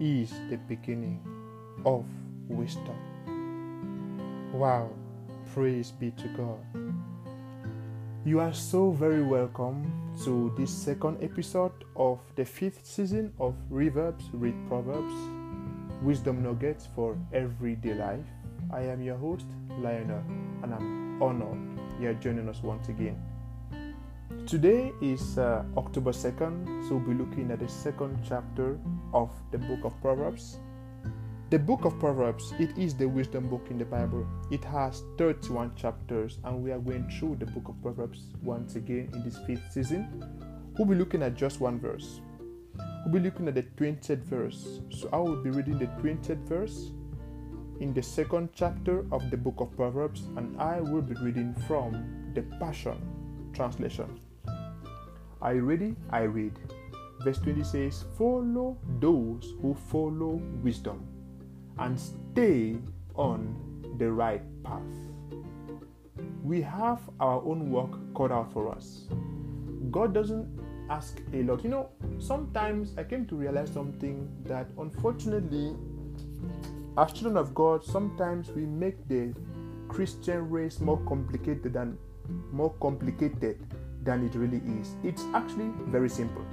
is the beginning of wisdom. Wow, praise be to God. You are so very welcome to this second episode of the fifth season of Reverbs Read Proverbs Wisdom Nuggets for Everyday Life. I am your host, Lionel, and I'm honored you are joining us once again. Today is uh, October 2nd, so we'll be looking at the second chapter of the book of Proverbs. The book of Proverbs, it is the wisdom book in the Bible. It has 31 chapters, and we are going through the book of Proverbs once again in this fifth season. We'll be looking at just one verse. We'll be looking at the 20th verse. So I will be reading the 20th verse in the second chapter of the book of Proverbs, and I will be reading from the Passion Translation. Are you ready? I read. Verse 20 says, Follow those who follow wisdom and stay on the right path. We have our own work cut out for us. God doesn't ask a lot. You know, sometimes I came to realize something that unfortunately, as children of God, sometimes we make the Christian race more complicated than more complicated than it really is. It's actually very simple.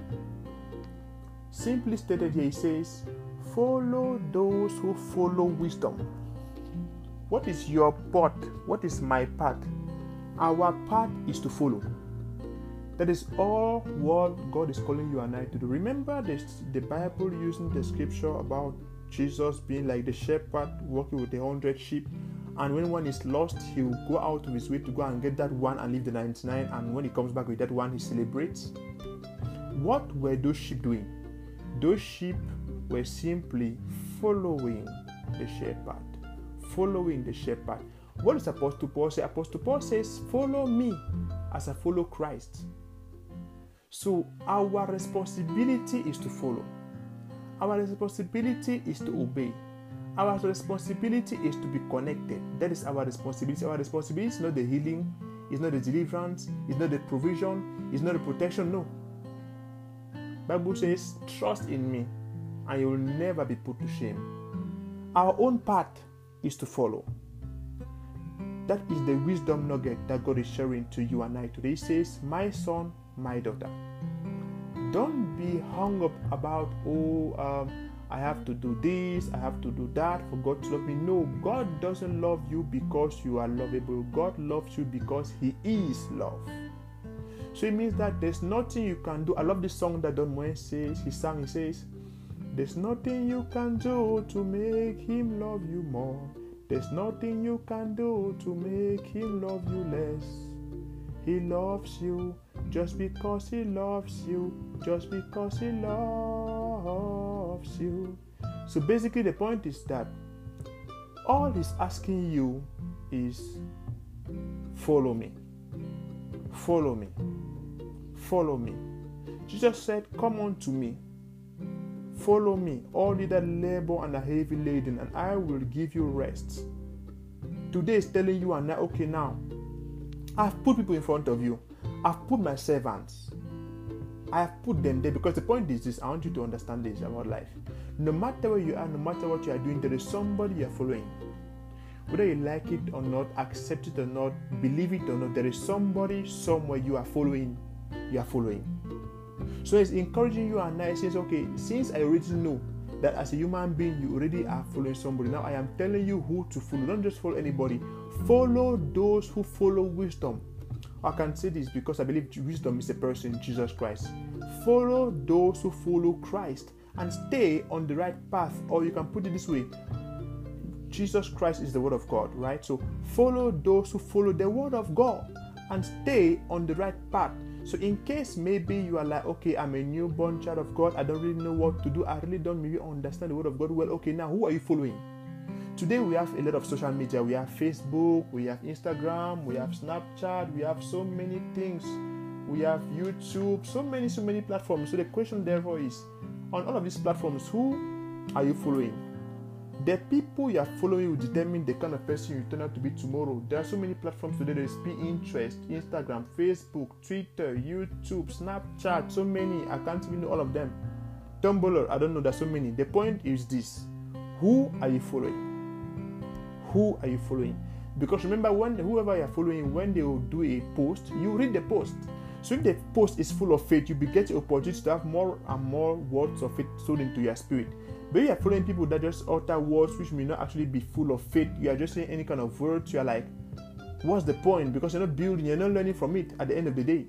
Simply stated here, he says, Follow those who follow wisdom. What is your path? What is my path? Our path is to follow. That is all what God is calling you and I to do. Remember this, the Bible using the scripture about Jesus being like the shepherd working with the hundred sheep. And when one is lost, he will go out of his way to go and get that one and leave the 99. And when he comes back with that one, he celebrates. What were those sheep doing? Those sheep were simply following the shepherd. Following the shepherd. What does Apostle Paul say? Apostle Paul says, Follow me as I follow Christ. So our responsibility is to follow. Our responsibility is to obey. Our responsibility is to be connected. That is our responsibility. Our responsibility is not the healing, it's not the deliverance, it's not the provision, it's not the protection. No. Bible says, trust in me and you will never be put to shame. Our own path is to follow. That is the wisdom nugget that God is sharing to you and I today. He says, My son, my daughter. Don't be hung up about, oh, um, I have to do this, I have to do that for God to love me. No, God doesn't love you because you are lovable. God loves you because He is love. So it means that there's nothing you can do. I love this song that Don Moen says. He sang, he says, There's nothing you can do to make him love you more. There's nothing you can do to make him love you less. He loves you just because he loves you, just because he loves you. So basically, the point is that all he's asking you is follow me. Follow me. Follow me. Jesus said, Come unto me. Follow me, all you that labor and are heavy laden, and I will give you rest. Today is telling you and I, okay, now I've put people in front of you. I've put my servants. I have put them there because the point is this I want you to understand this about life. No matter where you are, no matter what you are doing, there is somebody you are following. Whether you like it or not, accept it or not, believe it or not, there is somebody somewhere you are following. You are following. So it's encouraging you and I says, okay, since I already know that as a human being you already are following somebody, now I am telling you who to follow. Don't just follow anybody. Follow those who follow wisdom. I can say this because I believe wisdom is a person, Jesus Christ. Follow those who follow Christ and stay on the right path. Or you can put it this way Jesus Christ is the Word of God, right? So follow those who follow the Word of God and stay on the right path. So, in case maybe you are like, okay, I'm a newborn child of God, I don't really know what to do, I really don't maybe understand the Word of God well. Okay, now who are you following? Today we have a lot of social media. We have Facebook, we have Instagram, we have Snapchat, we have so many things. We have YouTube, so many, so many platforms. So the question therefore is, on all of these platforms, who are you following? The people you are following will determine the kind of person you turn out to be tomorrow. There are so many platforms today. There is Pinterest, Instagram, Facebook, Twitter, YouTube, Snapchat, so many. I can't even know all of them. Tumblr, I don't know, there's so many. The point is this who are you following? Who are you following? Because remember, when whoever you're following, when they will do a post, you read the post. So if the post is full of faith, you will get the opportunity to have more and more words of faith sown into your spirit. But you are following people that just utter words which may not actually be full of faith. You are just saying any kind of words. You are like, what's the point? Because you're not building, you're not learning from it at the end of the day.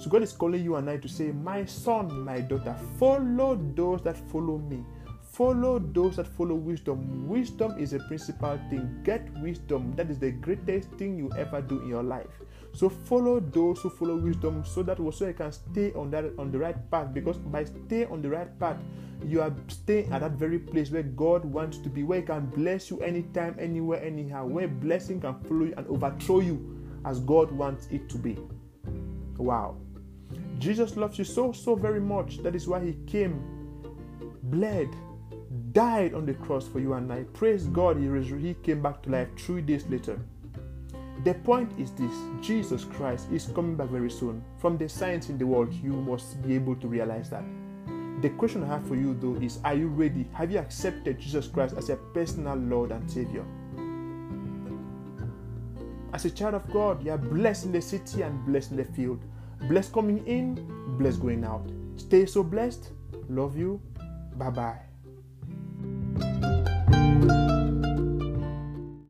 So God is calling you and I to say, My son, my daughter, follow those that follow me. Follow those that follow wisdom. Wisdom is a principal thing. Get wisdom. That is the greatest thing you ever do in your life. So follow those who follow wisdom so that also you can stay on that on the right path. Because by staying on the right path, you are staying at that very place where God wants to be, where He can bless you anytime, anywhere, anyhow, where blessing can follow you and overthrow you as God wants it to be. Wow. Jesus loves you so, so very much. That is why He came, bled, died on the cross for you and I. Praise God, he, he came back to life three days later. The point is this Jesus Christ is coming back very soon. From the signs in the world, you must be able to realize that. The question I have for you though is Are you ready? Have you accepted Jesus Christ as a personal Lord and Savior? As a child of God, you are blessed in the city and blessed in the field. Blessed coming in, blessed going out. Stay so blessed. Love you. Bye bye. You.